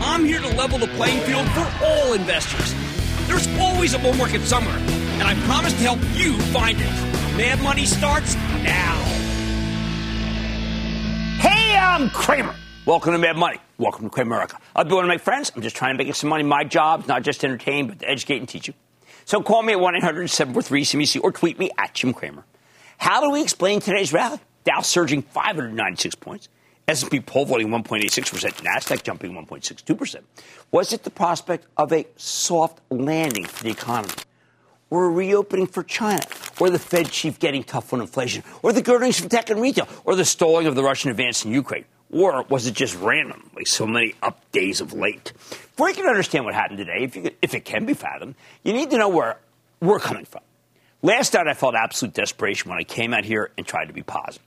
I'm here to level the playing field for all investors. There's always a bull market somewhere, and I promise to help you find it. Mad Money starts now. Hey, I'm Cramer. Welcome to Mad Money. Welcome to Cramerica. I'll be one of my friends. I'm just trying to make some money. My job's not just to entertain, but to educate and teach you. So call me at 1 800 743 CNBC or tweet me at Jim Cramer. How do we explain today's rally? Dow surging 596 points. S&P voting 1.86%, Nasdaq jumping 1.62%. Was it the prospect of a soft landing for the economy? Or a reopening for China? Or the Fed chief getting tough on inflation? Or the earnings from tech and retail? Or the stalling of the Russian advance in Ukraine? Or was it just random, like so many up days of late? Before you can understand what happened today, if, you, if it can be fathomed, you need to know where we're coming from. Last night, I felt absolute desperation when I came out here and tried to be positive.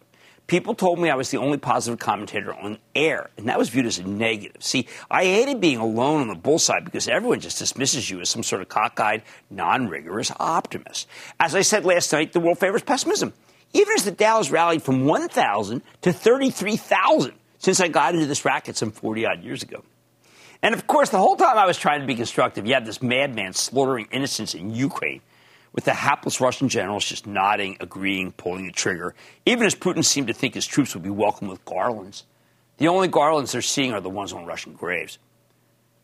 People told me I was the only positive commentator on air, and that was viewed as a negative. See, I hated being alone on the bull side because everyone just dismisses you as some sort of cockeyed, non rigorous optimist. As I said last night, the world favors pessimism. Even as the Dow has rallied from 1,000 to 33,000 since I got into this racket some 40 odd years ago. And of course, the whole time I was trying to be constructive, you had this madman slaughtering innocents in Ukraine with the hapless Russian generals just nodding, agreeing, pulling the trigger, even as Putin seemed to think his troops would be welcomed with garlands. The only garlands they're seeing are the ones on Russian graves.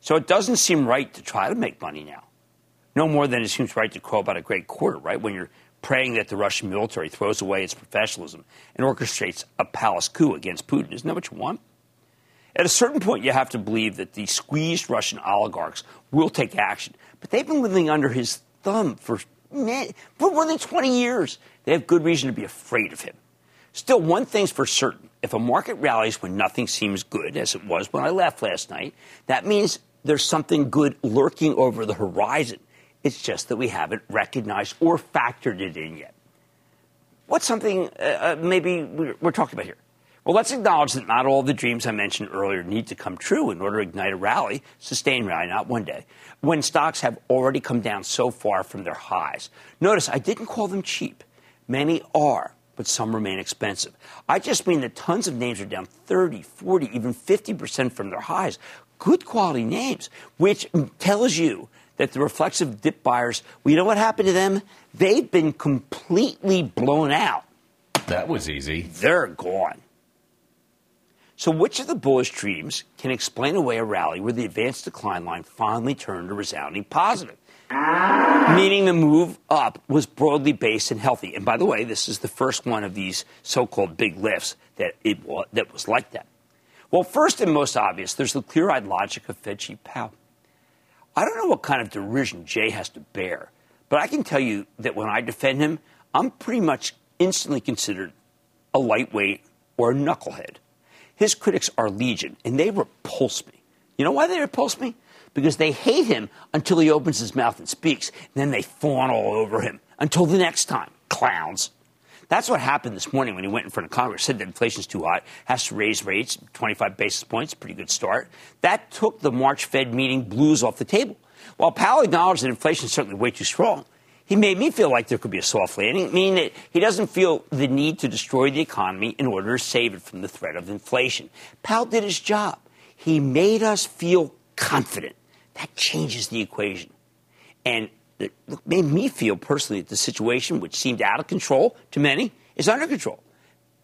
So it doesn't seem right to try to make money now. No more than it seems right to crow about a great quarter, right? When you're praying that the Russian military throws away its professionalism and orchestrates a palace coup against Putin. Isn't that what you want? At a certain point, you have to believe that the squeezed Russian oligarchs will take action. But they've been living under his thumb for for more than 20 years. They have good reason to be afraid of him. Still, one thing's for certain. If a market rallies when nothing seems good, as it was when I left last night, that means there's something good lurking over the horizon. It's just that we haven't recognized or factored it in yet. What's something uh, uh maybe we're, we're talking about here? Well, let's acknowledge that not all the dreams I mentioned earlier need to come true in order to ignite a rally, sustained rally, not one day, when stocks have already come down so far from their highs. Notice I didn't call them cheap. Many are, but some remain expensive. I just mean that tons of names are down 30, 40, even 50% from their highs. Good quality names, which tells you that the reflexive dip buyers, well, you know what happened to them? They've been completely blown out. That was easy. They're gone. So, which of the bullish dreams can explain away a rally where the advanced decline line finally turned a resounding positive? Meaning the move up was broadly based and healthy. And by the way, this is the first one of these so called big lifts that, it was, that was like that. Well, first and most obvious, there's the clear eyed logic of Fed Chief Powell. I don't know what kind of derision Jay has to bear, but I can tell you that when I defend him, I'm pretty much instantly considered a lightweight or a knucklehead. His critics are legion, and they repulse me. You know why they repulse me? Because they hate him until he opens his mouth and speaks, and then they fawn all over him until the next time. Clowns. That's what happened this morning when he went in front of Congress, said that inflation's too hot, has to raise rates 25 basis points, pretty good start. That took the March Fed meeting blues off the table. While Powell acknowledged that inflation is certainly way too strong, He made me feel like there could be a soft landing, meaning that he doesn't feel the need to destroy the economy in order to save it from the threat of inflation. Powell did his job. He made us feel confident. That changes the equation. And it made me feel personally that the situation, which seemed out of control to many, is under control.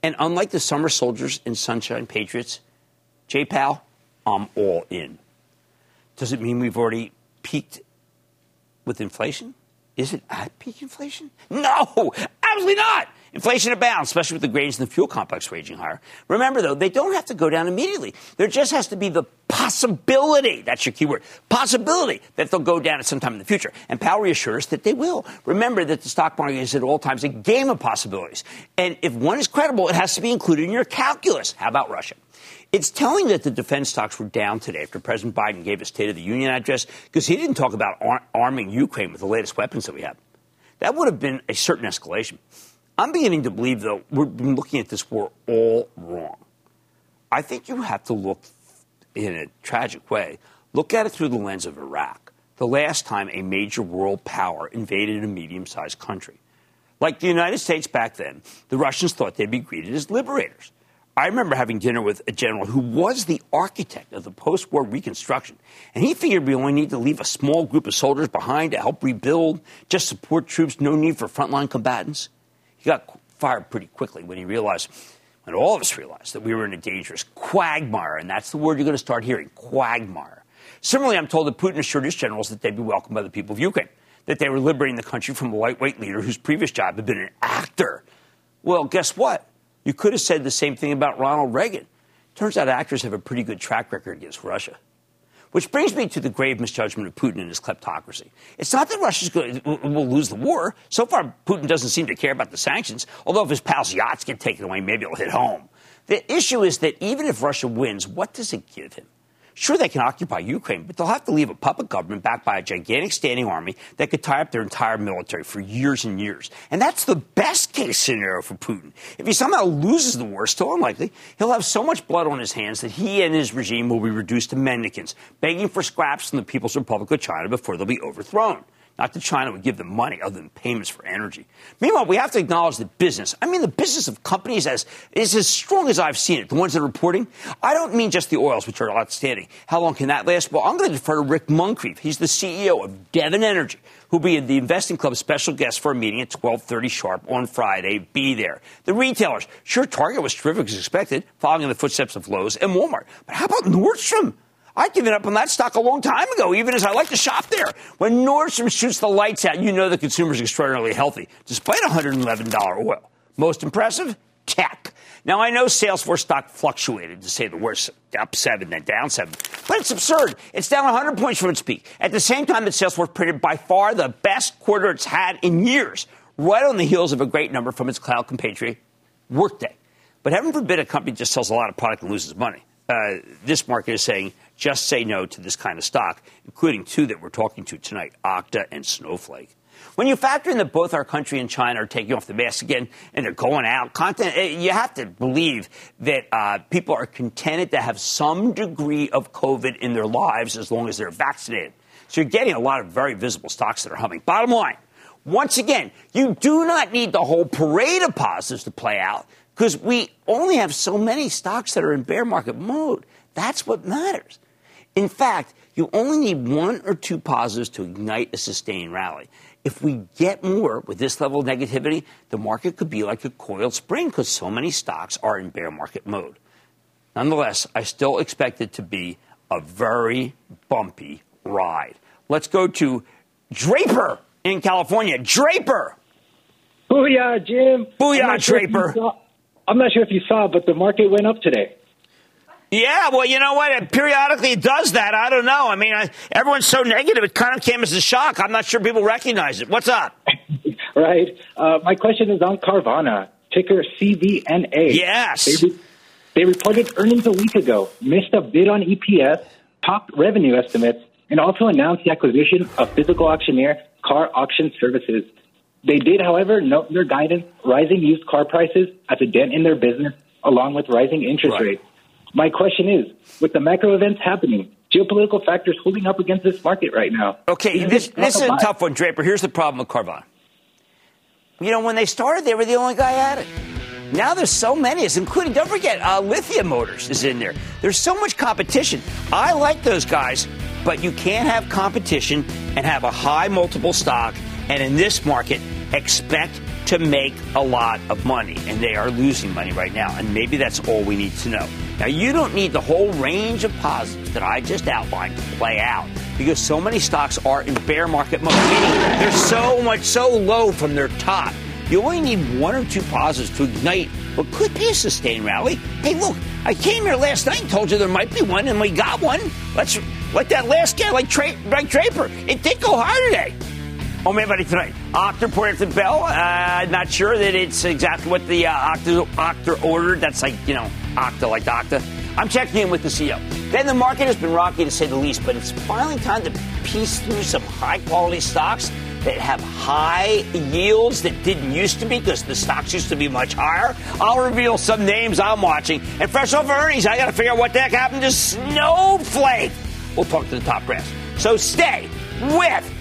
And unlike the summer soldiers and sunshine patriots, Jay Powell, I'm all in. Does it mean we've already peaked with inflation? Is it at peak inflation? No, absolutely not. Inflation abounds, especially with the grains and the fuel complex raging higher. Remember, though, they don't have to go down immediately. There just has to be the possibility, that's your key word, possibility that they'll go down at some time in the future. And Powell reassures that they will. Remember that the stock market is at all times a game of possibilities. And if one is credible, it has to be included in your calculus. How about Russia? It's telling that the defense stocks were down today after President Biden gave his State of the Union address because he didn't talk about ar- arming Ukraine with the latest weapons that we have. That would have been a certain escalation. I'm beginning to believe, though, we've been looking at this war all wrong. I think you have to look in a tragic way, look at it through the lens of Iraq, the last time a major world power invaded a medium sized country. Like the United States back then, the Russians thought they'd be greeted as liberators. I remember having dinner with a general who was the architect of the post war reconstruction. And he figured we only need to leave a small group of soldiers behind to help rebuild, just support troops, no need for frontline combatants. He got fired pretty quickly when he realized, when all of us realized, that we were in a dangerous quagmire. And that's the word you're going to start hearing quagmire. Similarly, I'm told that Putin assured his generals that they'd be welcomed by the people of Ukraine, that they were liberating the country from a lightweight leader whose previous job had been an actor. Well, guess what? You could have said the same thing about Ronald Reagan. Turns out actors have a pretty good track record against Russia. Which brings me to the grave misjudgment of Putin and his kleptocracy. It's not that Russia will lose the war. So far, Putin doesn't seem to care about the sanctions, although if his pals' yachts get taken away, maybe he'll hit home. The issue is that even if Russia wins, what does it give him? Sure, they can occupy Ukraine, but they'll have to leave a puppet government backed by a gigantic standing army that could tie up their entire military for years and years. And that's the best case scenario for Putin. If he somehow loses the war, still unlikely, he'll have so much blood on his hands that he and his regime will be reduced to mendicants, begging for scraps from the People's Republic of China before they'll be overthrown. Not that China would give them money other than payments for energy. Meanwhile, we have to acknowledge that business, I mean, the business of companies as, is as strong as I've seen it. The ones that are reporting, I don't mean just the oils, which are outstanding. How long can that last? Well, I'm going to defer to Rick Muncrief. He's the CEO of Devon Energy, who'll be the Investing Club special guest for a meeting at 1230 sharp on Friday. Be there. The retailers, sure, Target was terrific as expected, following in the footsteps of Lowe's and Walmart. But how about Nordstrom? I'd given up on that stock a long time ago, even as I like to shop there. When Nordstrom shoots the lights out, you know the consumer's extraordinarily healthy, despite $111 oil. Most impressive? Tech. Now, I know Salesforce stock fluctuated, to say the worst, up seven, then down seven. But it's absurd. It's down 100 points from its peak. At the same time that Salesforce printed by far the best quarter it's had in years, right on the heels of a great number from its cloud compatriot, Workday. But heaven forbid a company just sells a lot of product and loses money. Uh, this market is saying just say no to this kind of stock, including two that we're talking to tonight, Okta and Snowflake. When you factor in that both our country and China are taking off the mask again and they're going out, content, eh, you have to believe that uh, people are contented to have some degree of COVID in their lives as long as they're vaccinated. So you're getting a lot of very visible stocks that are humming. Bottom line, once again, you do not need the whole parade of positives to play out because we only have so many stocks that are in bear market mode. That's what matters. In fact, you only need one or two positives to ignite a sustained rally. If we get more with this level of negativity, the market could be like a coiled spring because so many stocks are in bear market mode. Nonetheless, I still expect it to be a very bumpy ride. Let's go to Draper in California. Draper! Booyah, Jim. Booyah, Draper. Sure I'm not sure if you saw, but the market went up today. Yeah, well, you know what? It periodically it does that. I don't know. I mean, I, everyone's so negative, it kind of came as a shock. I'm not sure people recognize it. What's up? right. Uh, my question is on Carvana, ticker CVNA. Yes. They, re- they reported earnings a week ago, missed a bid on EPS, topped revenue estimates, and also announced the acquisition of physical auctioneer KAR Auction Services. They did, however, note their guidance rising used car prices as a dent in their business, along with rising interest right. rates. My question is, with the macro events happening, geopolitical factors holding up against this market right now. Okay, this, this is a tough one, Draper. Here's the problem with Carvana. you know, when they started, they were the only guy at it. Now there's so many, including, don't forget, uh, Lithia Motors is in there. There's so much competition. I like those guys, but you can't have competition and have a high multiple stock, and in this market, expect to make a lot of money. And they are losing money right now. And maybe that's all we need to know. Now, you don't need the whole range of positives that I just outlined to play out because so many stocks are in bear market mode, meaning they're so much so low from their top you only need one or two positives to ignite what could be a sustained rally. Hey, look, I came here last night and told you there might be one, and we got one. Let's like that last guy, like, Tra- like Draper. It did go higher today. Oh, man, buddy, tonight. Okta reported to Bell. Uh, not sure that it's exactly what the uh, Okta, Okta ordered. That's like, you know, Okta, like Okta. I'm checking in with the CEO. Then the market has been rocky to say the least, but it's finally time to piece through some high quality stocks that have high yields that didn't used to be because the stocks used to be much higher. I'll reveal some names I'm watching. And fresh off earnings, I got to figure out what the heck happened to Snowflake. We'll talk to the top brass. So stay with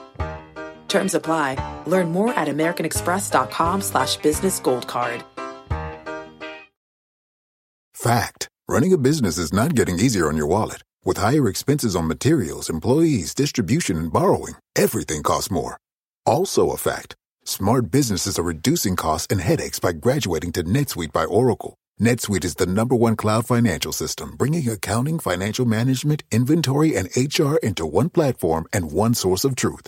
Terms apply. Learn more at americanexpress.com slash business gold card. Fact. Running a business is not getting easier on your wallet. With higher expenses on materials, employees, distribution, and borrowing, everything costs more. Also a fact. Smart businesses are reducing costs and headaches by graduating to NetSuite by Oracle. NetSuite is the number one cloud financial system, bringing accounting, financial management, inventory, and HR into one platform and one source of truth.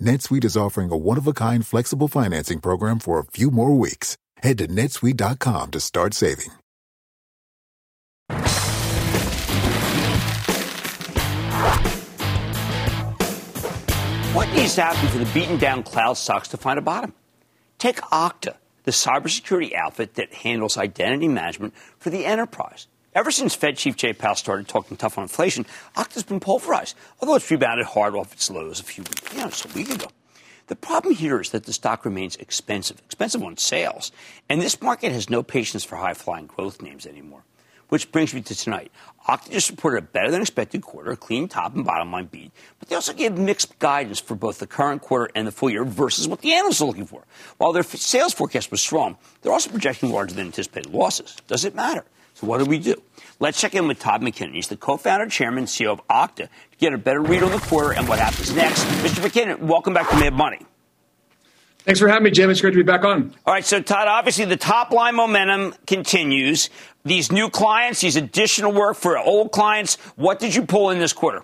NetSuite is offering a one-of-a-kind flexible financing program for a few more weeks. Head to netsuite.com to start saving. What needs to happen for the beaten down cloud stocks to find a bottom? Take Okta, the cybersecurity outfit that handles identity management for the enterprise. Ever since Fed Chief Jay Powell started talking tough on inflation, Okta's been pulverized, although it's rebounded hard off its lows a few you know, a week ago. The problem here is that the stock remains expensive, expensive on sales, and this market has no patience for high flying growth names anymore. Which brings me to tonight. Okta just reported a better than expected quarter, a clean top and bottom line beat, but they also gave mixed guidance for both the current quarter and the full year versus what the analysts are looking for. While their sales forecast was strong, they're also projecting larger than anticipated losses. Does it matter? So what do we do? Let's check in with Todd McKinnon. He's the co-founder, chairman, and CEO of Okta to get a better read on the quarter and what happens next. Mr. McKinnon, welcome back to Mad Money. Thanks for having me, Jim. It's great to be back on. All right, so Todd, obviously the top line momentum continues. These new clients, these additional work for old clients. What did you pull in this quarter?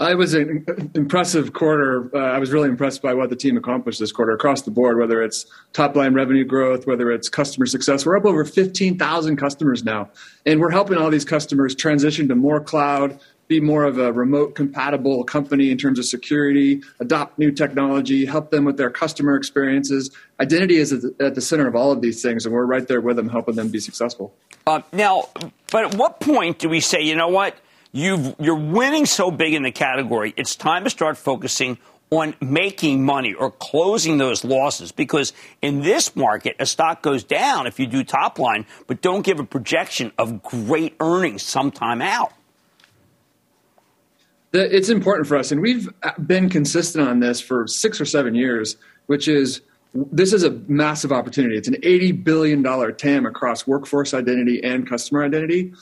It was an impressive quarter. Uh, I was really impressed by what the team accomplished this quarter across the board, whether it's top line revenue growth, whether it's customer success. We're up over 15,000 customers now, and we're helping all these customers transition to more cloud, be more of a remote compatible company in terms of security, adopt new technology, help them with their customer experiences. Identity is at the center of all of these things, and we're right there with them, helping them be successful. Uh, now, but at what point do we say, you know what, you are winning so big in the category, it's time to start focusing on making money or closing those losses because in this market, a stock goes down if you do top line, but don't give a projection of great earnings sometime out. It's important for us, and we've uh, been consistent on this for six or seven years, which is this is a massive opportunity. It's an $80 billion TAM across workforce identity and customer identity.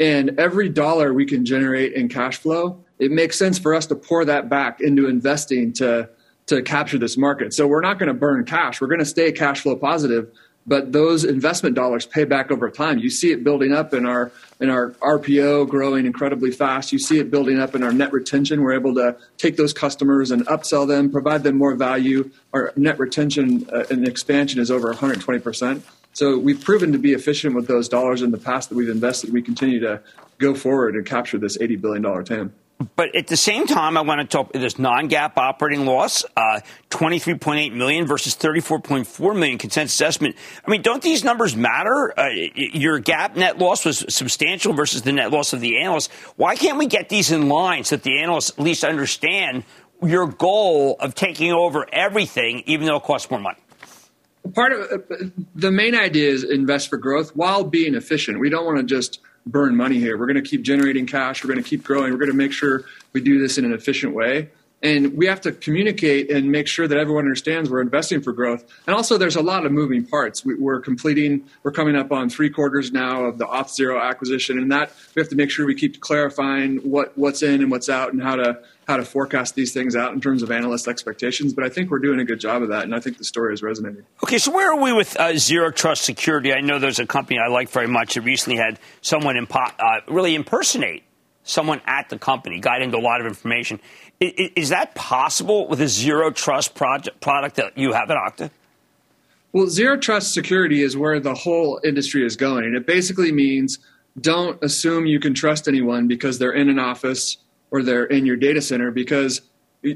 And every dollar we can generate in cash flow it makes sense for us to pour that back into investing to to capture this market. So we're not going to burn cash. We're going to stay cash flow positive, but those investment dollars pay back over time. You see it building up in our in our RPO growing incredibly fast. You see it building up in our net retention. We're able to take those customers and upsell them, provide them more value. Our net retention uh, and expansion is over 120 percent. So we've proven to be efficient with those dollars in the past that we've invested. We continue to go forward and capture this $80 billion TAM. But at the same time, I want to talk this non-GAAP operating loss, uh, 23.8 million versus 34.4 million consensus estimate. I mean, don't these numbers matter? Uh, your GAAP net loss was substantial versus the net loss of the analysts. Why can't we get these in line so that the analysts at least understand your goal of taking over everything, even though it costs more money? Part of the main idea is invest for growth while being efficient. We don't want to just burn money here. We're going to keep generating cash. We're going to keep growing. We're going to make sure we do this in an efficient way. And we have to communicate and make sure that everyone understands we're investing for growth. And also, there's a lot of moving parts. We, are completing, we're coming up on three quarters now of the Auth0 acquisition, and that we have to make sure we keep clarifying what, what's in and what's out, and how to how to forecast these things out in terms of analyst expectations. But I think we're doing a good job of that, and I think the story is resonating. Okay, so where are we with uh, zero trust security? I know there's a company I like very much that recently had someone impo- uh, really impersonate someone at the company, got into a lot of information. Is, is that possible with a zero trust project, product that you have at Okta? Well, zero trust security is where the whole industry is going. And it basically means don't assume you can trust anyone because they're in an office or they're in your data center because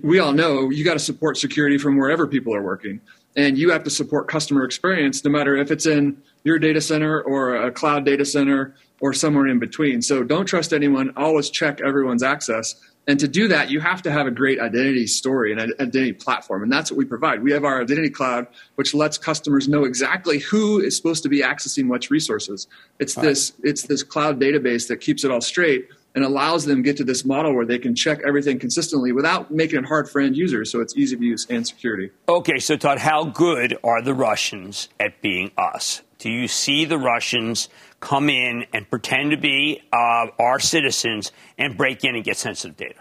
we all know you got to support security from wherever people are working. And you have to support customer experience no matter if it's in your data center or a cloud data center or somewhere in between. So don't trust anyone. Always check everyone's access. And to do that, you have to have a great identity story and an identity platform. And that's what we provide. We have our identity cloud, which lets customers know exactly who is supposed to be accessing which resources. It's this, it's this cloud database that keeps it all straight and allows them get to this model where they can check everything consistently without making it hard for end users. So it's easy of use and security. Okay, so Todd, how good are the Russians at being us? Do you see the Russians come in and pretend to be uh, our citizens and break in and get sensitive data?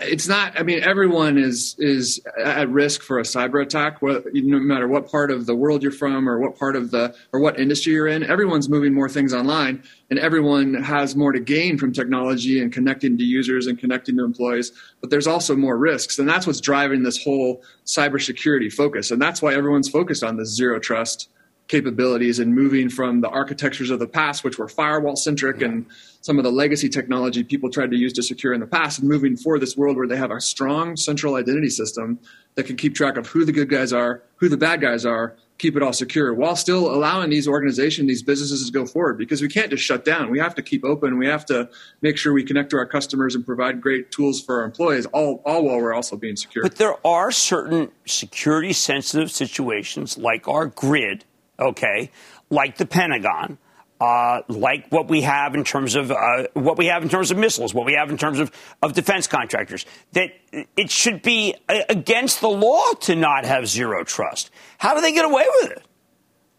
It's not i mean everyone is is at risk for a cyber attack no matter what part of the world you're from or what part of the or what industry you're in everyone's moving more things online and everyone has more to gain from technology and connecting to users and connecting to employees but there's also more risks and that's what's driving this whole cybersecurity focus and that's why everyone's focused on this zero trust capabilities and moving from the architectures of the past, which were firewall centric and some of the legacy technology people tried to use to secure in the past, and moving for this world where they have a strong central identity system that can keep track of who the good guys are, who the bad guys are, keep it all secure while still allowing these organizations, these businesses to go forward because we can't just shut down. We have to keep open. We have to make sure we connect to our customers and provide great tools for our employees, all, all while we're also being secure. But there are certain security sensitive situations like our grid okay, like the Pentagon, uh, like what we have in terms of uh, what we have in terms of missiles, what we have in terms of, of defense contractors, that it should be against the law to not have zero trust. How do they get away with it?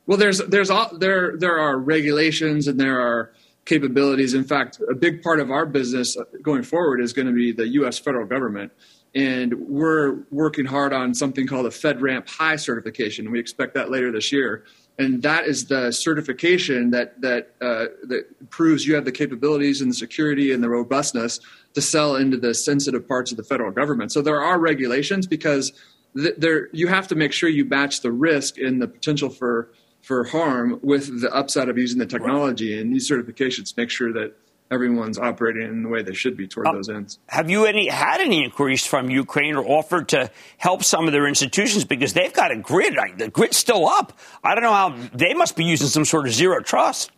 Well, there's there's all, there there are regulations and there are capabilities. In fact, a big part of our business going forward is going to be the U.S. federal government. And we're working hard on something called a FedRAMP High certification. We expect that later this year and that is the certification that that uh, that proves you have the capabilities and the security and the robustness to sell into the sensitive parts of the federal government. So there are regulations because th- there you have to make sure you match the risk and the potential for for harm with the upside of using the technology. And these certifications make sure that everyone's operating in the way they should be toward uh, those ends. Have you any had any inquiries from Ukraine or offered to help some of their institutions because they've got a grid? The grid's still up. I don't know how they must be using some sort of zero trust.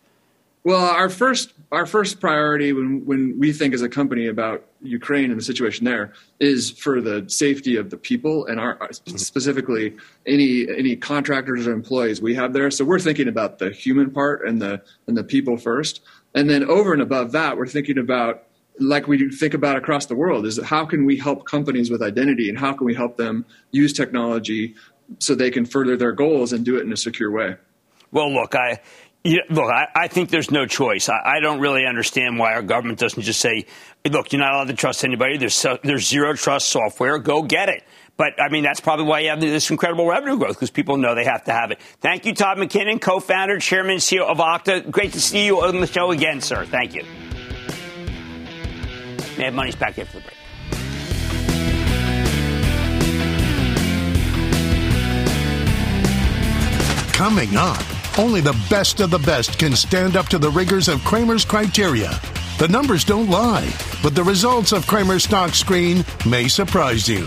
Well, our first our first priority when when we think as a company about Ukraine and the situation there is for the safety of the people and our specifically any any contractors or employees we have there. So we're thinking about the human part and the and the people first, and then over and above that, we're thinking about like we think about across the world is how can we help companies with identity and how can we help them use technology so they can further their goals and do it in a secure way. Well, look, I look, I, I, think there's no choice. I, I, don't really understand why our government doesn't just say, look, you're not allowed to trust anybody. There's, there's zero trust software. Go get it. But I mean, that's probably why you have this incredible revenue growth because people know they have to have it. Thank you, Todd McKinnon, co-founder, chairman, CEO of Okta. Great to see you on the show again, sir. Thank you. Mad Money's back after the break. Coming up. Only the best of the best can stand up to the rigors of Cramer's criteria. The numbers don't lie, but the results of Cramer's stock screen may surprise you.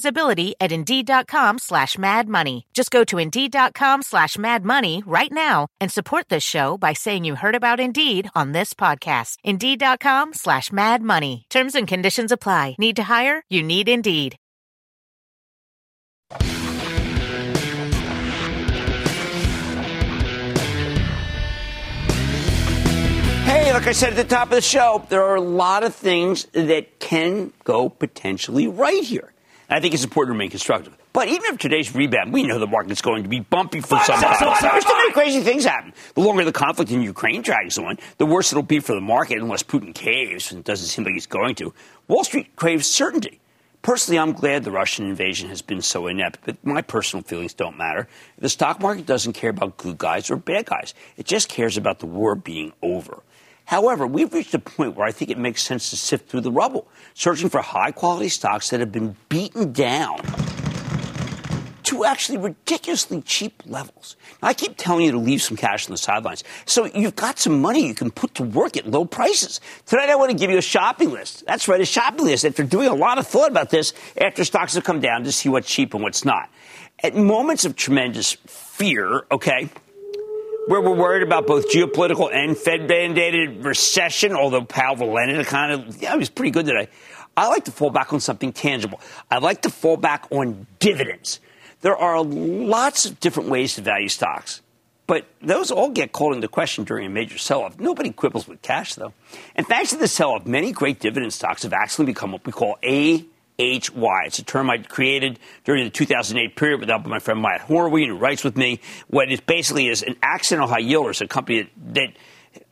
visibility at Indeed.com slash Mad Money. Just go to Indeed.com slash Mad Money right now and support this show by saying you heard about Indeed on this podcast. Indeed.com slash Mad Money. Terms and conditions apply. Need to hire? You need Indeed. Hey, like I said at the top of the show, there are a lot of things that can go potentially right here. And I think it's important to remain constructive. But even if today's rebound, we know the market's going to be bumpy for some time. There's too many crazy things happen. The longer the conflict in Ukraine drags on, the worse it'll be for the market unless Putin caves, and it doesn't seem like he's going to. Wall Street craves certainty. Personally, I'm glad the Russian invasion has been so inept, but my personal feelings don't matter. The stock market doesn't care about good guys or bad guys. It just cares about the war being over. However, we've reached a point where I think it makes sense to sift through the rubble, searching for high quality stocks that have been beaten down to actually ridiculously cheap levels. Now, I keep telling you to leave some cash on the sidelines. So you've got some money you can put to work at low prices. Tonight, I want to give you a shopping list. That's right, a shopping list. After doing a lot of thought about this, after stocks have come down to see what's cheap and what's not. At moments of tremendous fear, okay, where we're worried about both geopolitical and Fed mandated recession, although Powell relented kind of, yeah, it was pretty good today. I like to fall back on something tangible. I like to fall back on dividends. There are lots of different ways to value stocks, but those all get called into question during a major sell off. Nobody quibbles with cash, though. And thanks to the sell off, many great dividend stocks have actually become what we call A HY. It's a term I created during the 2008 period with help of my friend Matt Horween, who writes with me. What it basically is an accidental high yielder is a company that, that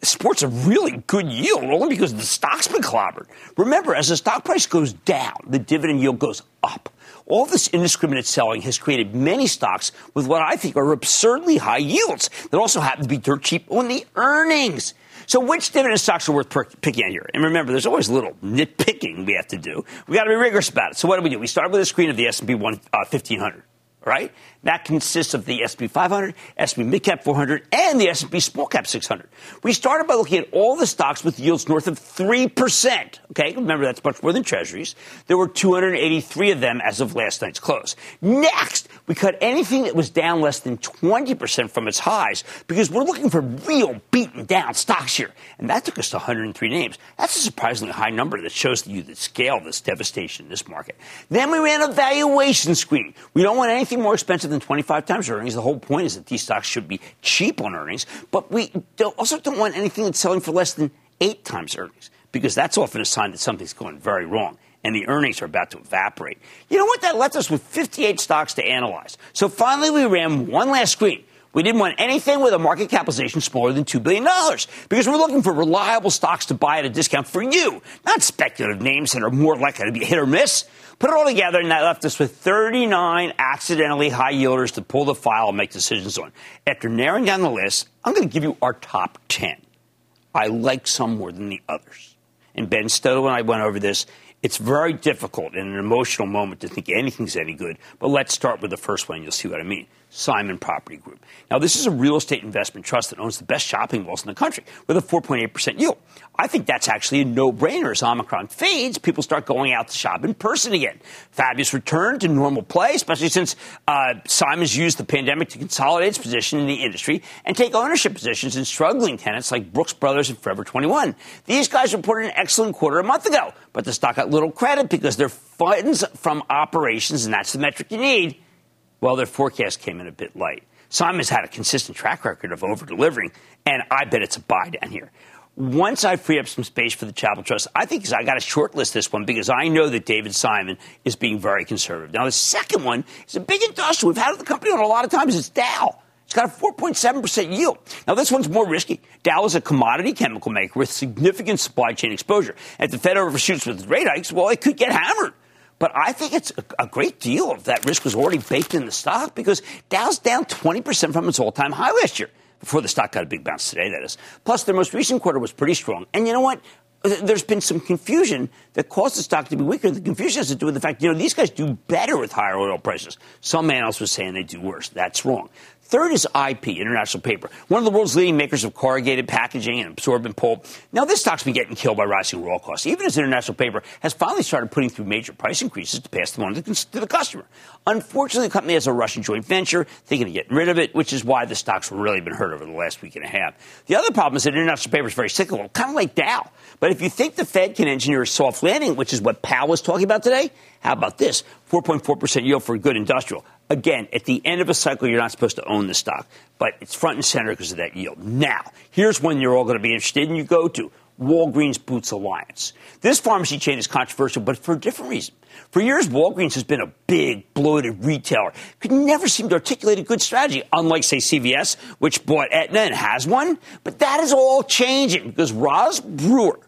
sports a really good yield only because the stock's been clobbered. Remember, as the stock price goes down, the dividend yield goes up. All this indiscriminate selling has created many stocks with what I think are absurdly high yields that also happen to be dirt cheap on the earnings. So which dividend stocks are worth picking at here? And remember, there's always a little nitpicking we have to do. We got to be rigorous about it. So what do we do? We start with a screen of the S&P 1, uh, 1500 right? That consists of the S&P 500, S&P Midcap 400, and the S&P Small Cap 600. We started by looking at all the stocks with yields north of 3%. Okay, remember that's much more than treasuries. There were 283 of them as of last night's close. Next, we cut anything that was down less than 20% from its highs because we're looking for real beaten down stocks here. And that took us to 103 names. That's a surprisingly high number that shows you the scale of this devastation in this market. Then we ran a valuation screen. We don't want anything more expensive than 25 times earnings. The whole point is that these stocks should be cheap on earnings, but we don't, also don't want anything that's selling for less than eight times earnings because that's often a sign that something's going very wrong and the earnings are about to evaporate. You know what? That left us with 58 stocks to analyze. So finally, we ran one last screen. We didn't want anything with a market capitalization smaller than $2 billion because we're looking for reliable stocks to buy at a discount for you, not speculative names that are more likely to be hit or miss. Put it all together, and that left us with 39 accidentally high yielders to pull the file and make decisions on. After narrowing down the list, I'm going to give you our top 10. I like some more than the others. And Ben Stoto and I went over this. It's very difficult in an emotional moment to think anything's any good, but let's start with the first one. You'll see what I mean. Simon Property Group. Now, this is a real estate investment trust that owns the best shopping malls in the country with a 4.8% yield. I think that's actually a no brainer. As Omicron fades, people start going out to shop in person again. Fabulous return to normal play, especially since uh, Simon's used the pandemic to consolidate its position in the industry and take ownership positions in struggling tenants like Brooks Brothers and Forever 21. These guys reported an excellent quarter a month ago, but the stock got little credit because their funds from operations, and that's the metric you need, well, their forecast came in a bit light. Simon's had a consistent track record of over delivering, and I bet it's a buy down here. Once I free up some space for the Chapel Trust, I think I got to shortlist this one because I know that David Simon is being very conservative. Now, the second one is a big industrial. We've had the company on a lot of times. It's Dow. It's got a 4.7% yield. Now, this one's more risky. Dow is a commodity chemical maker with significant supply chain exposure. If the Fed overshoots with rate hikes, well, it could get hammered. But I think it's a, great deal of that risk was already baked in the stock because Dow's down 20% from its all time high last year. Before the stock got a big bounce today, that is. Plus, their most recent quarter was pretty strong. And you know what? There's been some confusion that caused the stock to be weaker. The confusion has to do with the fact, you know, these guys do better with higher oil prices. Some analysts were saying they do worse. That's wrong. Third is IP, International Paper, one of the world's leading makers of corrugated packaging and absorbent pulp. Now, this stock's been getting killed by rising raw costs, even as International Paper has finally started putting through major price increases to pass them on to the customer. Unfortunately, the company has a Russian joint venture, thinking of getting rid of it, which is why the stock's really been hurt over the last week and a half. The other problem is that International Paper is very cyclical, kind of like Dow. But if you think the Fed can engineer a soft landing, which is what Powell was talking about today, how about this? 4.4% yield for a good industrial. Again, at the end of a cycle, you're not supposed to own the stock, but it's front and center because of that yield. Now, here's when you're all going to be interested and You go to Walgreens Boots Alliance. This pharmacy chain is controversial, but for a different reason. For years, Walgreens has been a big, bloated retailer. Could never seem to articulate a good strategy, unlike, say, CVS, which bought Aetna and has one. But that is all changing because Roz Brewer,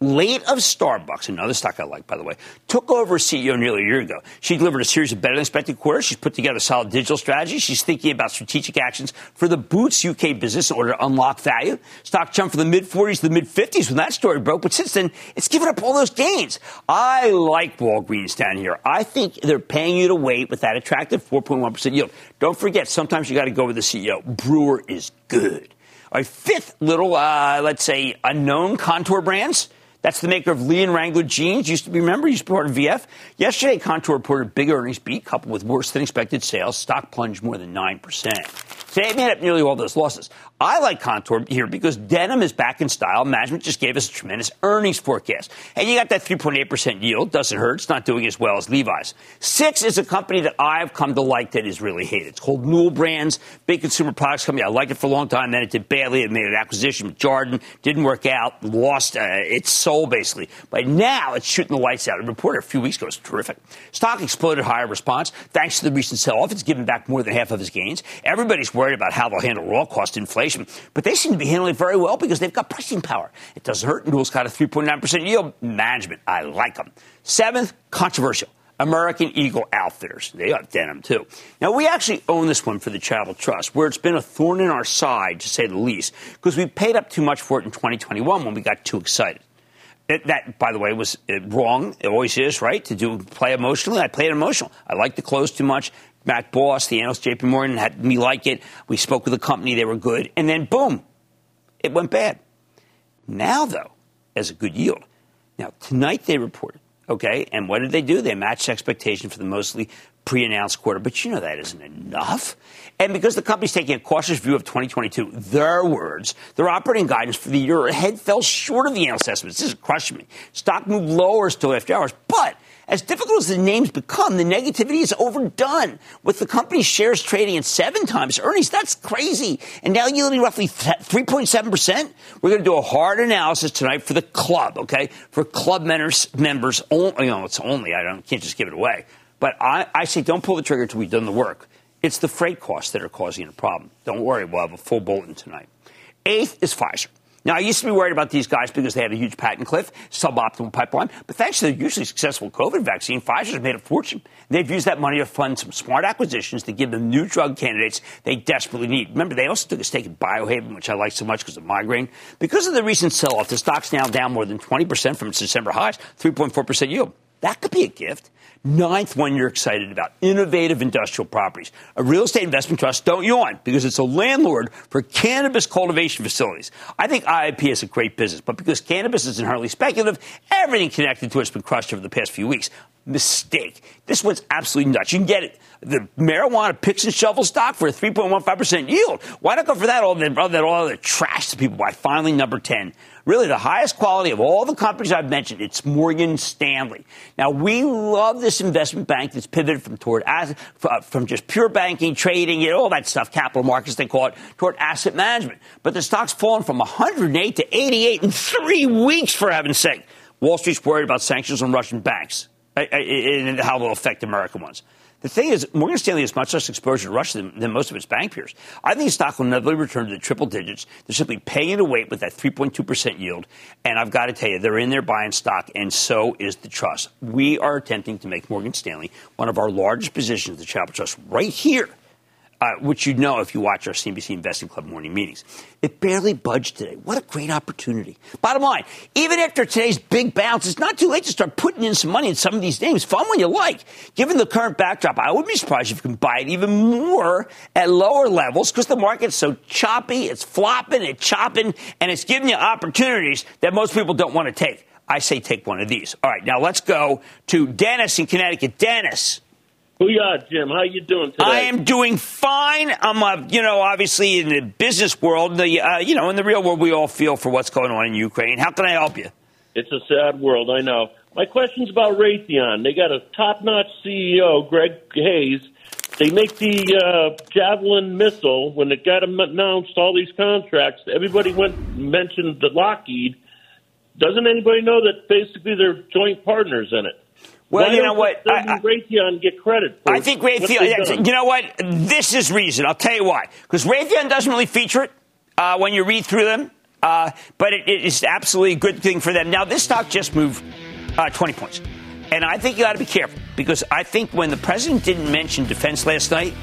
late of Starbucks, another stock I like, by the way, took over as CEO nearly a year ago. She delivered a series of better than expected quarters. She's put together a solid digital strategy. She's thinking about strategic actions for the Boots UK business in order to unlock value. Stock jumped from the mid 40s to the mid 50s when that story broke, but since then, it's given up all those gains. I like Walgreens down here. I think they're paying you to wait with that attractive 4.1% yield. Don't forget, sometimes you got to go with the CEO. Brewer is good. Right, fifth little, uh, let's say, unknown Kontoor Brands. That's the maker of Lee and Wrangler jeans. Used to be, remember, used to be part of VF. Yesterday, Kontoor reported big earnings beat coupled with worse than expected sales. Stock plunged more than 9%. Today, it made up nearly all those losses. I like Kontoor here because denim is back in style. Management just gave us a tremendous earnings forecast. And you got that 3.8% yield. Doesn't hurt. It's not doing as well as Levi's. Six is a company that I've come to like that is really hated. It's called Newell Brands, big consumer products company. I liked it for a long time. Then it did badly. It made an acquisition with Jarden. Didn't work out. Lost uh, its soul, basically. But now it's shooting the lights out. A reported a few weeks ago was terrific. Stock exploded higher response. Thanks to the recent sell-off, it's given back more than half of its gains. Everybody's worried about how they'll handle raw cost inflation But they seem to be handling it very well because they've got pricing power. It doesn't hurt. Newell's got a 3.9% yield. Management, I like them. Seventh, controversial. American Eagle Outfitters. They got denim too. Now, we actually own this one for the Chapel Trust, where it's been a thorn in our side, to say the least, because we paid up too much for it in 2021 when we got too excited. It, that, by the way, was uh, wrong. It always is, right? To do play emotionally. I played emotional. I like the close too much. Matt Boss, the analyst JP Morgan, had me like it. We spoke with the company. They were good. And then, boom, it went bad. Now, though, as a good yield. Now, tonight they reported, okay? And what did they do? They matched expectation for the mostly pre announced quarter. But you know that isn't enough. And because the company's taking a cautious view of 2022, their words, their operating guidance for the year ahead fell short of the analyst estimates. This is crushing me. Stock moved lower still after hours, but as difficult as the names become, the negativity is overdone. With the company's shares trading at seven times earnings, that's crazy. And now yielding roughly 3.7%. We're going to do a hard analysis tonight for the club, okay? For club members, members only, you know, it's only, I don't, can't just give it away. But I, I say don't pull the trigger until we've done the work. It's the freight costs that are causing a problem. Don't worry, we'll have a full bulletin tonight. Eighth is Pfizer. Now, I used to be worried about these guys because they had a huge patent cliff, suboptimal pipeline. But thanks to the usually successful COVID vaccine, Pfizer's made a fortune. They've used that money to fund some smart acquisitions to give them new drug candidates they desperately need. Remember, they also took a stake in Biohaven, which I like so much because of migraine. Because of the recent sell-off, the stock's now down more than 20% from its December highs, 3.4% yield. That could be a gift. Ninth one you're excited about innovative industrial properties. A real estate investment trust, don't yawn, because it's a landlord for cannabis cultivation facilities. I think IIP is a great business, but because cannabis is inherently speculative, everything connected to it has been crushed over the past few weeks. Mistake. This one's absolutely nuts. You can get it. The marijuana picks and shovel stock for a 3.15% yield. Why not go for that all that all the trash that people buy? Finally, number 10 really the highest quality of all the companies I've mentioned. It's Morgan Stanley. Now we love this investment bank that's pivoted from toward uh, from just pure banking, trading, you know, all that stuff, capital markets they call it, toward asset management. But the stock's fallen from 108 to 88 in three weeks, for heaven's sake. Wall Street's worried about sanctions on Russian banks and how they'll affect American ones. The thing is, Morgan Stanley has much less exposure to Russia than, than most of its bank peers. I think stock will inevitably return to the triple digits. They're simply paying it away with that 3.2% yield. And I've got to tell you, they're in there buying stock, and so is the trust. We are attempting to make Morgan Stanley one of our largest positions, the Chapel Trust, right here uh, which you know if you watch our CNBC Investing Club morning meetings. It barely budged today. What a great opportunity. Bottom line, even after today's big bounce, it's not too late to start putting in some money in some of these names. Fun when you like. Given the current backdrop, I wouldn't be surprised if you can buy it even more at lower levels because the market's so choppy, it's flopping, it's chopping, and it's giving you opportunities that most people don't want to take. I say take one of these. All right, now let's go to Dennis in Connecticut. Dennis. Booyah, Jim. How you doing today? I am doing fine. I'm, uh, you know, obviously in the business world, the, uh, you know, in the real world, we all feel for what's going on in Ukraine. How can I help you? It's a sad world, I know. My question's about Raytheon. They got a top-notch CEO, Greg Hayes. They make the uh, Javelin missile. When it got announced, all these contracts, everybody went mentioned the Lockheed. Doesn't anybody know that basically they're joint partners in it? Well, Why you know what? I, Raytheon get credit. I think Raytheon. You know what? This is reason. I'll tell you why. Because Raytheon doesn't really feature it uh, when you read through them, uh, but it, it is absolutely a good thing for them. Now, this stock just moved uh, 20 points, and I think you got to be careful because I think when the president didn't mention defense last night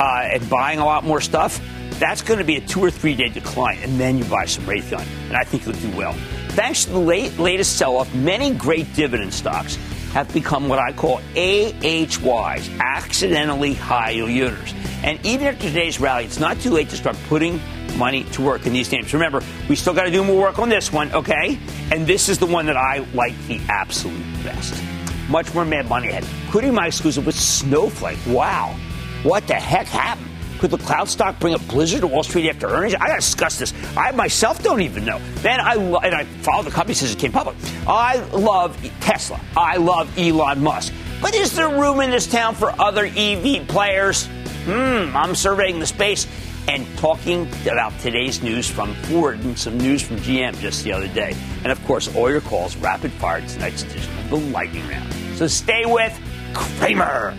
uh, and buying a lot more stuff, that's going to be a two or three day decline, and then you buy some Raytheon, and I think you'll do well. Thanks to the late, latest sell off, many great dividend stocks have become what I call AHYs, accidentally high yielders. And even after today's rally, it's not too late to start putting money to work in these names. Remember, we still got to do more work on this one, okay? And this is the one that I like the absolute best. Much more mad money ahead, including my exclusive with Snowflake. Wow. What the heck happened? Could the cloud stock bring a blizzard to Wall Street after earnings? I got to discuss this. I myself don't even know. Then I and I follow the company since it came public. I love Tesla. I love Elon Musk. But is there room in this town for other EV players? Hmm, I'm surveying the space and talking about today's news from Ford and some news from GM just the other day. And of course, all your calls rapid fire tonight's edition of the Lightning Round. So stay with Cramer.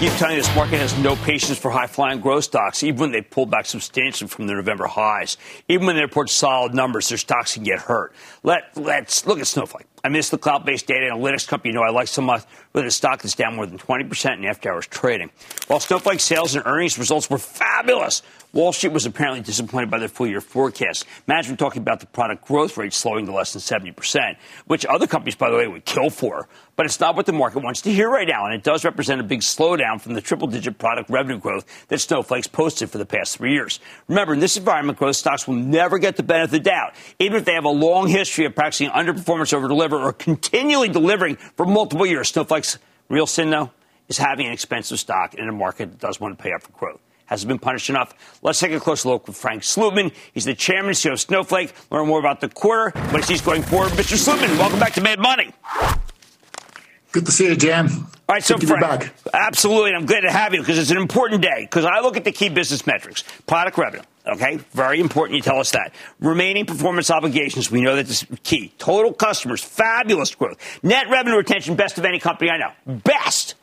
Keep telling you this market has no patience for high flying growth stocks, even when they pull back substantially from their November highs. Even when they report solid numbers, their stocks can get hurt. Let, let's look at Snowflake. I missed the cloud based data analytics company you know I like so much with a stock that's down more than 20% in after hours trading. While Snowflake sales and earnings results were fabulous, Wall Street was apparently disappointed by their full year forecast. Management talking about the product growth rate slowing to less than 70%, which other companies, by the way, would kill for. But it's not what the market wants to hear right now, and it does represent a big slowdown from the triple digit product revenue growth that Snowflake's posted for the past three years. Remember, in this environment, growth stocks will never get the benefit of the doubt, even if they have a long history of practicing underperformance over deliver or continually delivering for multiple years. Snowflake's real sin, though, is having an expensive stock in a market that does want to pay up for growth hasn't been punished enough. Let's take a closer look with Frank Slootman. He's the chairman and CEO of Snowflake. Learn more about the quarter, what he sees going forward. Mr. Slootman, welcome back to Mad Money. Good to see you, Jim. All right, so Frank, absolutely, I'm glad to have you because it's an important day. Because I look at the key business metrics, product revenue. Okay, very important. You tell us that. Remaining performance obligations, we know that this is key. Total customers, fabulous growth. Net revenue retention, best of any company I know. Best.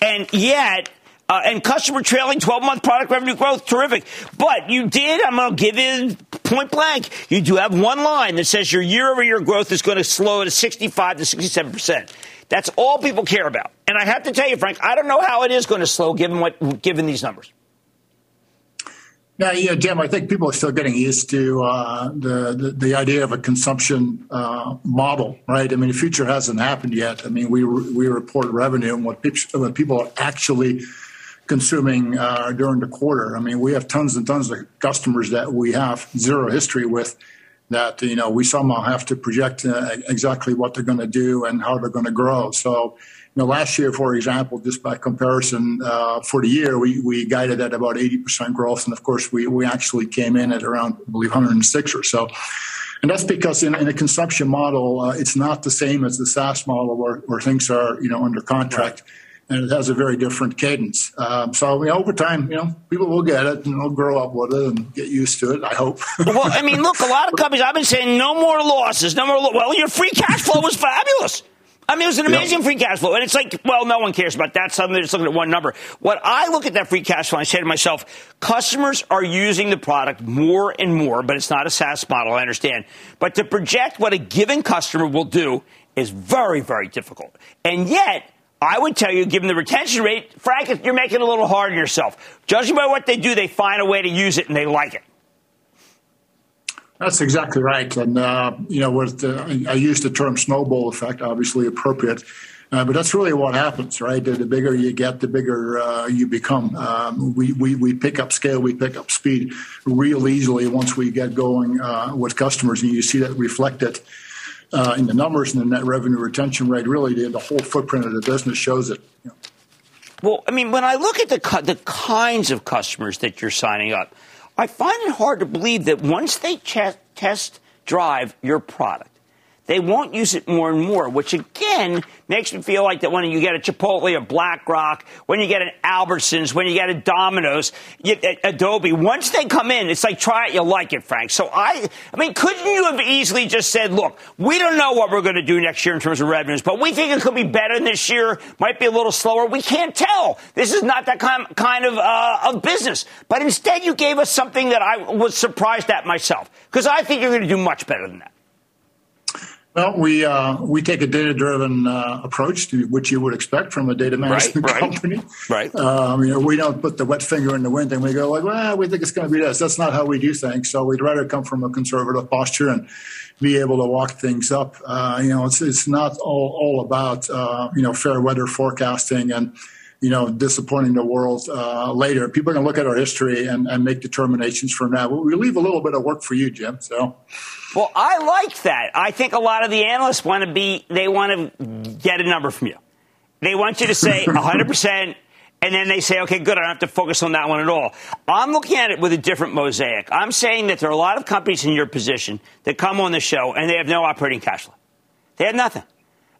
And yet, uh, and customer trailing 12 month product revenue growth, terrific. But you did, I'm going to give you point blank, you do have one line that says your year over year growth is going to slow to 65 to 67%. That's all people care about. And I have to tell you, Frank, I don't know how it is going to slow given what, given these numbers. Yeah, yeah, Jim. I think people are still getting used to uh, the, the, the idea of a consumption uh, model, right? I mean, the future hasn't happened yet. I mean, we we report revenue and what, people, what people are actually consuming uh, during the quarter. I mean, we have tons and tons of customers that we have zero history with that, you know, we somehow have to project uh, exactly what they're going to do and how they're going to grow. So, you know, last year, for example, just by comparison, uh, for the year, we, we guided at about 80% growth. And of course, we, we actually came in at around, I believe, 106 or so. And that's because in, in a consumption model, uh, it's not the same as the SaaS model where, where things are, you know, under contract. Right and it has a very different cadence. Um, so you know, over time, you know, people will get it and they'll grow up with it and get used to it. I hope. well, I mean, look, a lot of companies. I've been saying no more losses, no more. Lo- well, your free cash flow was fabulous. I mean, it was an amazing yep. free cash flow. And it's like, well, no one cares about that. Suddenly just looking at one number. What I look at that free cash flow, I say to myself, customers are using the product more and more, but it's not a SaaS model, I understand. But to project what a given customer will do is very, very difficult. And yet, I would tell you, given the retention rate, Frank, you're making it a little hard on yourself. Judging by what they do, they find a way to use it and they like it. That's exactly right. And, uh, you know, with the, I use the term snowball effect, obviously appropriate. Uh, but that's really what happens, right? The, the bigger you get, the bigger uh, you become. Um, we, we, we pick up scale, we pick up speed real easily once we get going uh, with customers, and you see that reflected uh, in the numbers and the net revenue retention rate, really the, the whole footprint of the business shows it. You know. Well, I mean, when I look at the the kinds of customers that you're signing up, I find it hard to believe that once they ch- test drive your product, they won't use it more and more, which again makes me feel like that when you get a Chipotle, a BlackRock, when you get an Albertsons, when you get a Domino's, you, Adobe, once they come in, it's like try it, you'll like it, Frank. So I, I mean, couldn't you have easily just said, look, we don't know what we're going to do next year in terms of revenues, but we think it could be better than this year, might be a little slower. We can't tell. This is not that kind, kind of, uh, of business. But instead, you gave us something that I was surprised at myself because I think you're going to do much better than that. Well, we uh, we take a data driven uh, approach to which you would expect from a data management right, right, company. Right. Um, you know, we don't put the wet finger in the wind and we go like, well, we think it's going to be this. That's not how we do things. So we'd rather come from a conservative posture and be able to walk things up. Uh, you know, it's it's not all all about uh, you know fair weather forecasting and you know, disappointing the world uh, later. People are going to look at our history and, and make determinations from that. we leave a little bit of work for you, Jim. So. Well, I like that. I think a lot of the analysts want to be, they want to get a number from you. They want you to say 100%, and then they say, okay, good, I don't have to focus on that one at all. I'm looking at it with a different mosaic. I'm saying that there are a lot of companies in your position that come on the show and they have no operating cash flow. They have nothing.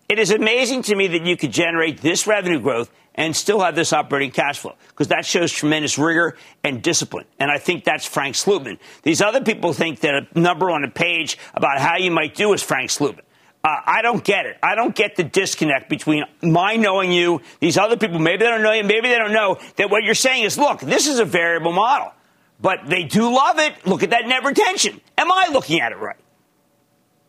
It is amazing to me that you could generate this revenue growth and still have this operating cash flow because that shows tremendous rigor and discipline. And I think that's Frank Slootman. These other people think that a number on a page about how you might do is Frank Slootman. Uh, I don't get it. I don't get the disconnect between my knowing you, these other people, maybe they don't know you, maybe they don't know that what you're saying is, look, this is a variable model. But they do love it. Look at that net retention. Am I looking at it right?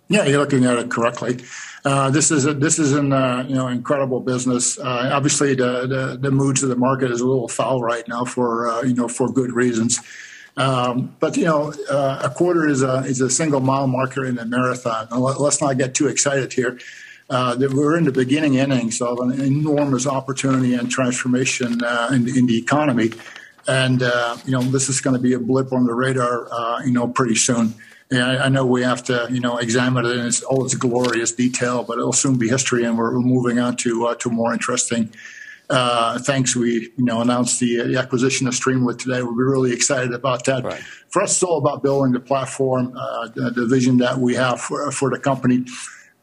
Yeah, you're looking at it correctly. Uh, this is a, this is an uh, you know incredible business. Uh, obviously, the, the, the moods of the market is a little foul right now for uh, you know for good reasons. Um, but you know, uh, a quarter is a is a single mile marker in a marathon. Let's not get too excited here. Uh, we're in the beginning innings of an enormous opportunity and transformation in, in, the economy, and you know this is going to be a blip on the radar. you know, pretty soon. Yeah, I know we have to, you know, examine it in its, all its glorious detail, but it'll soon be history, and we're moving on to uh, to more interesting uh, things. We, you know, announced the, the, acquisition of Streamlit today. We'll be really excited about that. Right. For us, it's all about building the platform, uh, the, the, vision that we have for, for the company.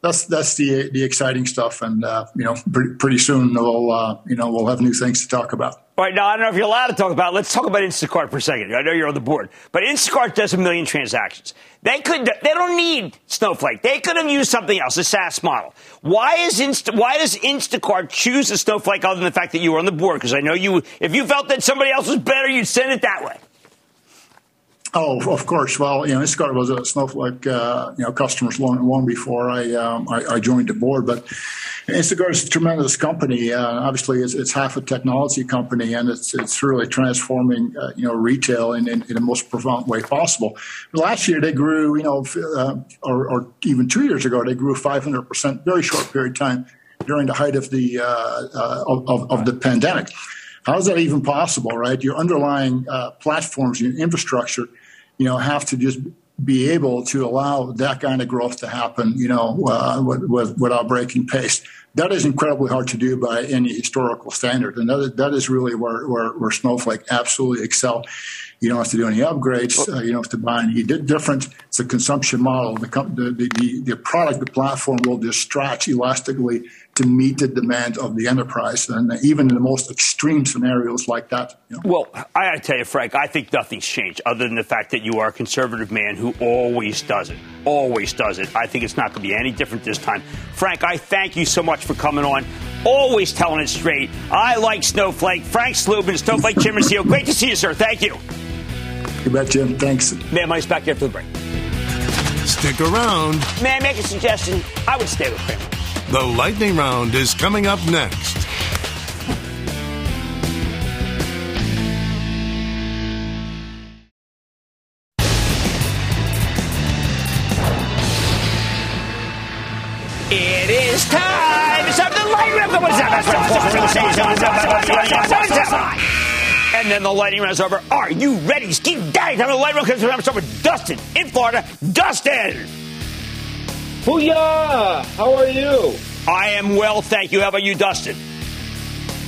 That's that's the the exciting stuff, and uh, you know, pretty, pretty soon we'll uh, you know we'll have new things to talk about. All right, now I don't know if you're allowed to talk about. It. Let's talk about Instacart for a second. I know you're on the board, but Instacart does a million transactions. They could. They don't need Snowflake. They could have used something else, a SaaS model. Why is Insta, Why does Instacart choose a Snowflake other than the fact that you were on the board? Because I know you. If you felt that somebody else was better, you'd send it that way. Oh, of course. Well, you know, Instacart was a Snowflake, uh, you know, customers long, long before I, um, I, I joined the board. But Instacart is a tremendous company. Uh, obviously, it's, it's, half a technology company, and it's it's really transforming, uh, you know, retail in, in, in, the most profound way possible. Last year, they grew, you know, uh, or, or, even two years ago, they grew 500 percent, very short period of time during the height of the uh, uh, of, of the pandemic. How is that even possible, right? Your underlying uh, platforms, your infrastructure you know, have to just be able to allow that kind of growth to happen, you know, uh, with, with, without breaking pace. That is incredibly hard to do by any historical standard, and that is, that is really where, where, where Snowflake absolutely excel. You don't have to do any upgrades. Uh, you don't have to buy any different. It's a consumption model. The, the, the, the product, the platform will just stretch elastically to meet the demand of the enterprise, and even in the most extreme scenarios like that. You know. Well, I tell you, Frank, I think nothing's changed other than the fact that you are a conservative man who always does it, always does it. I think it's not going to be any different this time. Frank, I thank you so much for coming on, always telling it straight. I like Snowflake. Frank Slootman, Snowflake Chairman CEO. Great to see you, sir. Thank you. You bet, Jim. Thanks. Mad Money's back for the break. Stick around. May I make a suggestion? I would stay with Cramer. The lightning round is coming up next. It is time. It's time for the lightning round. What is that? And then the lightning round is over. Are you ready? Ski daddy. Time for the lightning round because I'm starting with Dustin in Florida. Dustin. Booyah! How are you? I am well, thank you. How about you, Dustin?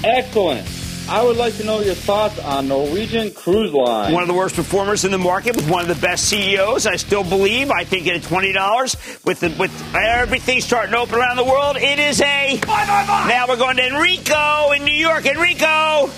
Excellent. I would like to know your thoughts on Norwegian Cruise Line. One of the worst performers in the market with one of the best CEOs. I still believe. I think at twenty dollars, with the, with everything starting to open around the world, it is a. Bye, bye, bye. Now we're going to Enrico in New York. Enrico.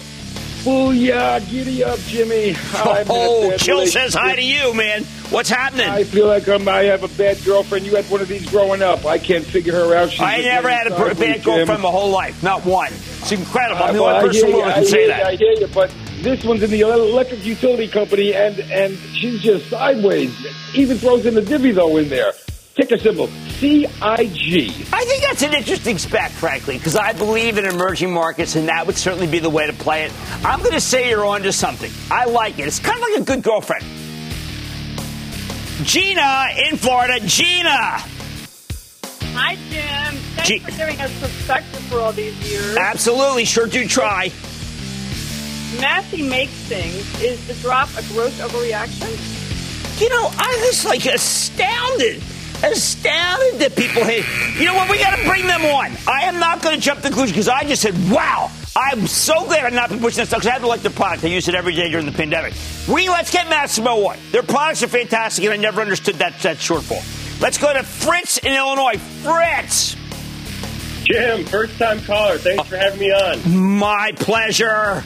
Booyah! Giddy up, Jimmy. oh, Chill says hi to you, man. What's happening? I feel like I'm, I have a bad girlfriend. You had one of these growing up. I can't figure her out. She's I never had a bad girlfriend my whole life. Not one. It's incredible. I'm the uh, only person who can say that. I hear you, but this one's in the electric utility company, and and she's just sideways. Even throws in the divvy though in there. Ticker symbol CIG. I think that's an interesting spec, frankly, because I believe in emerging markets, and that would certainly be the way to play it. I'm going to say you're onto something. I like it. It's kind of like a good girlfriend. Gina in Florida. Gina. Hi, Jim. Thanks G- for giving us perspective for all these years. Absolutely. Sure do try. Massey makes things. Is the drop a gross overreaction? You know, I was like astounded astounded that people hate. You know what? We got to bring them on. I am not going to jump the conclusion because I just said, wow. I'm so glad I've not been pushing this stuff because I to like their product. I use it every day during the pandemic. We let's get Masimo on. Their products are fantastic, and I never understood that that shortfall. Let's go to Fritz in Illinois. Fritz. Jim, first time caller. Thanks for having me on. My pleasure.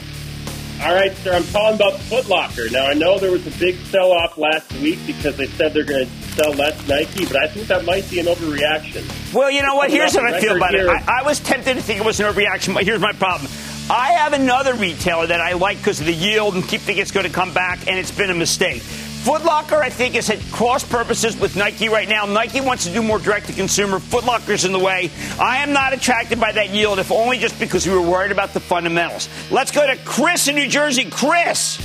All right, sir. I'm calling about Foot Locker. Now, I know there was a big sell off last week because they said they're going to sell less Nike, but I think that might be an overreaction. Well, you know what? Here's what I feel about here. it. I, I was tempted to think it was an overreaction, but here's my problem. I have another retailer that I like because of the yield and keep thinking it's going to come back, and it's been a mistake. Footlocker, I think, is at cross purposes with Nike right now. Nike wants to do more direct to consumer. Footlocker's in the way. I am not attracted by that yield, if only just because we were worried about the fundamentals. Let's go to Chris in New Jersey. Chris.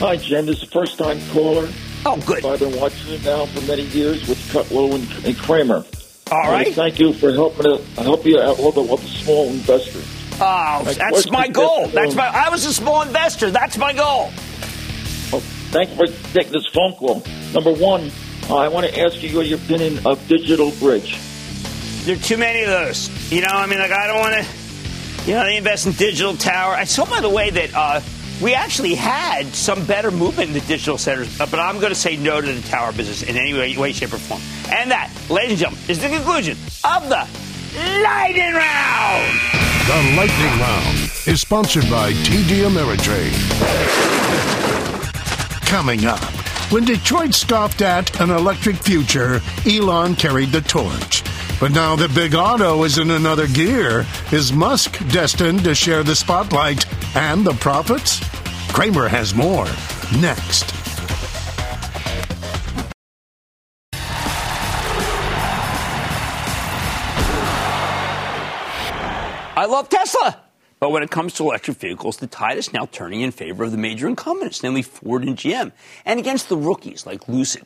Hi, Jen. This is the first time caller. Oh, good. I've been watching it now for many years with Kudlow and, and Cramer. All right. Thank you for helping. To, help you out with the, with the small investor. Oh, that's my goal. um, That's my. I was a small investor. That's my goal. Oh, thank you for taking this phone call. Number one, uh, I want to ask you your opinion of Digital Bridge. There are too many of those. You know, I mean, like I don't want to. You know, they invest in digital tower. I saw, by the way, that uh, we actually had some better movement in the digital centers, uh, but I'm going to say no to the tower business in any way, way, shape, or form. And that, ladies and gentlemen, is the conclusion of the lightning round. The Lightning Round is sponsored by TD Ameritrade. Coming up, when Detroit scoffed at an electric future, Elon carried the torch. But now that Big Auto is in another gear, is Musk destined to share the spotlight and the profits? Cramer has more next. I love Tesla. But when it comes to electric vehicles, the tide is now turning in favor of the major incumbents, namely Ford and GM, and against the rookies like Lucid,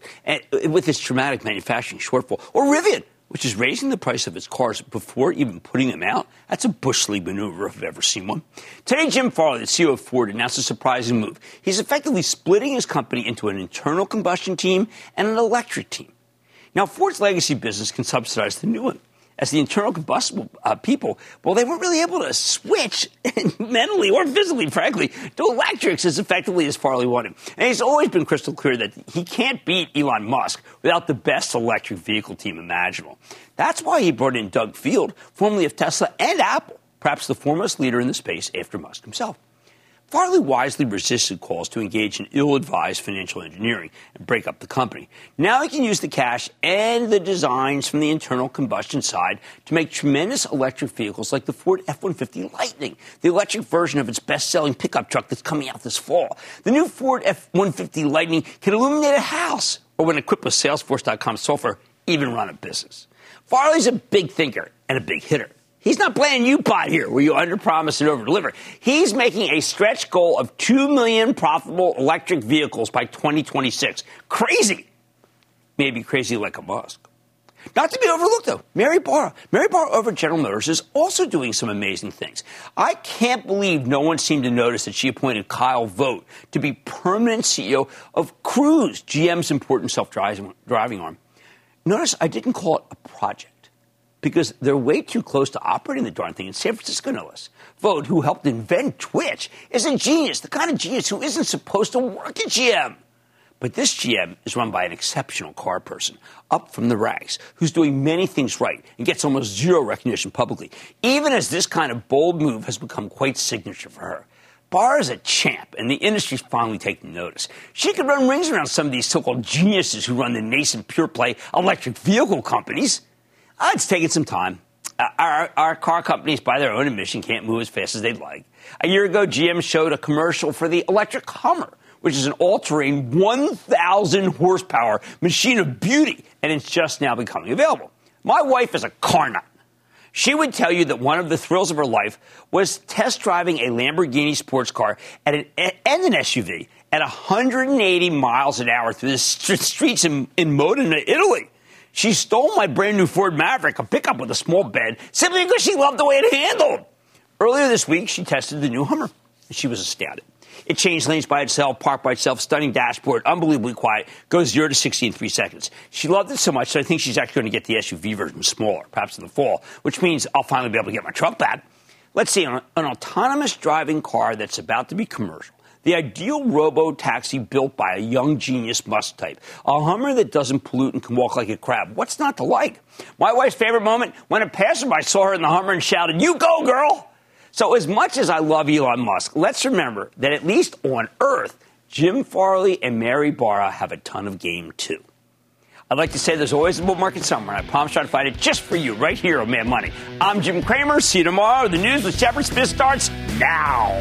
with its dramatic manufacturing shortfall, or Rivian, which is raising the price of its cars before even putting them out. That's a Bush League maneuver if I've ever seen one. Today, Jim Farley, the CEO of Ford, announced a surprising move. He's effectively splitting his company into an internal combustion team and an electric team. Now, Ford's legacy business can subsidize the new one. As the internal combustible uh, people, well, they weren't really able to switch mentally or physically, frankly, to electrics as effectively as Farley wanted. And he's always been crystal clear that he can't beat Elon Musk without the best electric vehicle team imaginable. That's why he brought in Doug Field, formerly of Tesla and Apple, perhaps the foremost leader in the space after Musk himself. Farley wisely resisted calls to engage in ill advised financial engineering and break up the company. Now he can use the cash and the designs from the internal combustion side to make tremendous electric vehicles like the Ford F 150 Lightning, the electric version of its best selling pickup truck that's coming out this fall. The new Ford F 150 Lightning can illuminate a house, or when equipped with Salesforce.com software, even run a business. Farley's a big thinker and a big hitter. He's not playing you pot here, where you underpromise and overdeliver. He's making a stretch goal of 2 million profitable electric vehicles by 2026. Crazy. Maybe crazy like a Musk. Not to be overlooked, though, Mary Barra. Mary Barra over General Motors is also doing some amazing things. I can't believe no one seemed to notice that she appointed Kyle Vogt to be permanent CEO of Cruise, GM's important self-driving arm. Notice I didn't call it a project because they're way too close to operating the darn thing in San Francisco, no less. Vogt, who helped invent Twitch, is a genius, the kind of genius who isn't supposed to work at GM. But this GM is run by an exceptional car person, up from the ranks, who's doing many things right and gets almost zero recognition publicly, even as this kind of bold move has become quite signature for her. Barr is a champ, and the industry's finally taking notice. She could run rings around some of these so-called geniuses who run the nascent pure play electric vehicle companies. Uh, it's taking some time. Uh, our, our car companies, by their own admission, can't move as fast as they'd like. A year ago, GM showed a commercial for the electric Hummer, which is an all-terrain 1,000 horsepower machine of beauty, and it's just now becoming available. My wife is a car nut. She would tell you that one of the thrills of her life was test driving a Lamborghini sports car an, and an SUV at 180 miles an hour through the streets in, in Modena, Italy. She stole my brand new Ford Maverick, a pickup with a small bed, simply because she loved the way it handled. Earlier this week, she tested the new Hummer, and she was astounded. It changed lanes by itself, parked by itself, stunning dashboard, unbelievably quiet, goes 0 to 60 in 3 seconds. She loved it so much that I think she's actually going to get the SUV version smaller, perhaps in the fall, which means I'll finally be able to get my truck back. Let's see, an, an autonomous driving car that's about to be commercial the ideal robo taxi built by a young genius Musk type. A Hummer that doesn't pollute and can walk like a crab. What's not to like? My wife's favorite moment when a passerby saw her in the Hummer and shouted, You go, girl! So, as much as I love Elon Musk, let's remember that at least on Earth, Jim Farley and Mary Barra have a ton of game too. I'd like to say there's always a bull market somewhere. and I promise I'll find it just for you right here on Mad Money. I'm Jim Cramer. See you tomorrow. The news with Shepard Smith starts now.